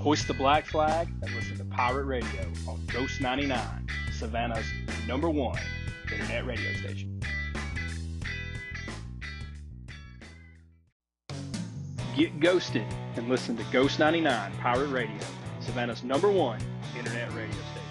Hoist the black flag and listen to Pirate Radio on Ghost 99, Savannah's number one internet radio station. Get ghosted and listen to Ghost 99 Pirate Radio, Savannah's number one internet radio station.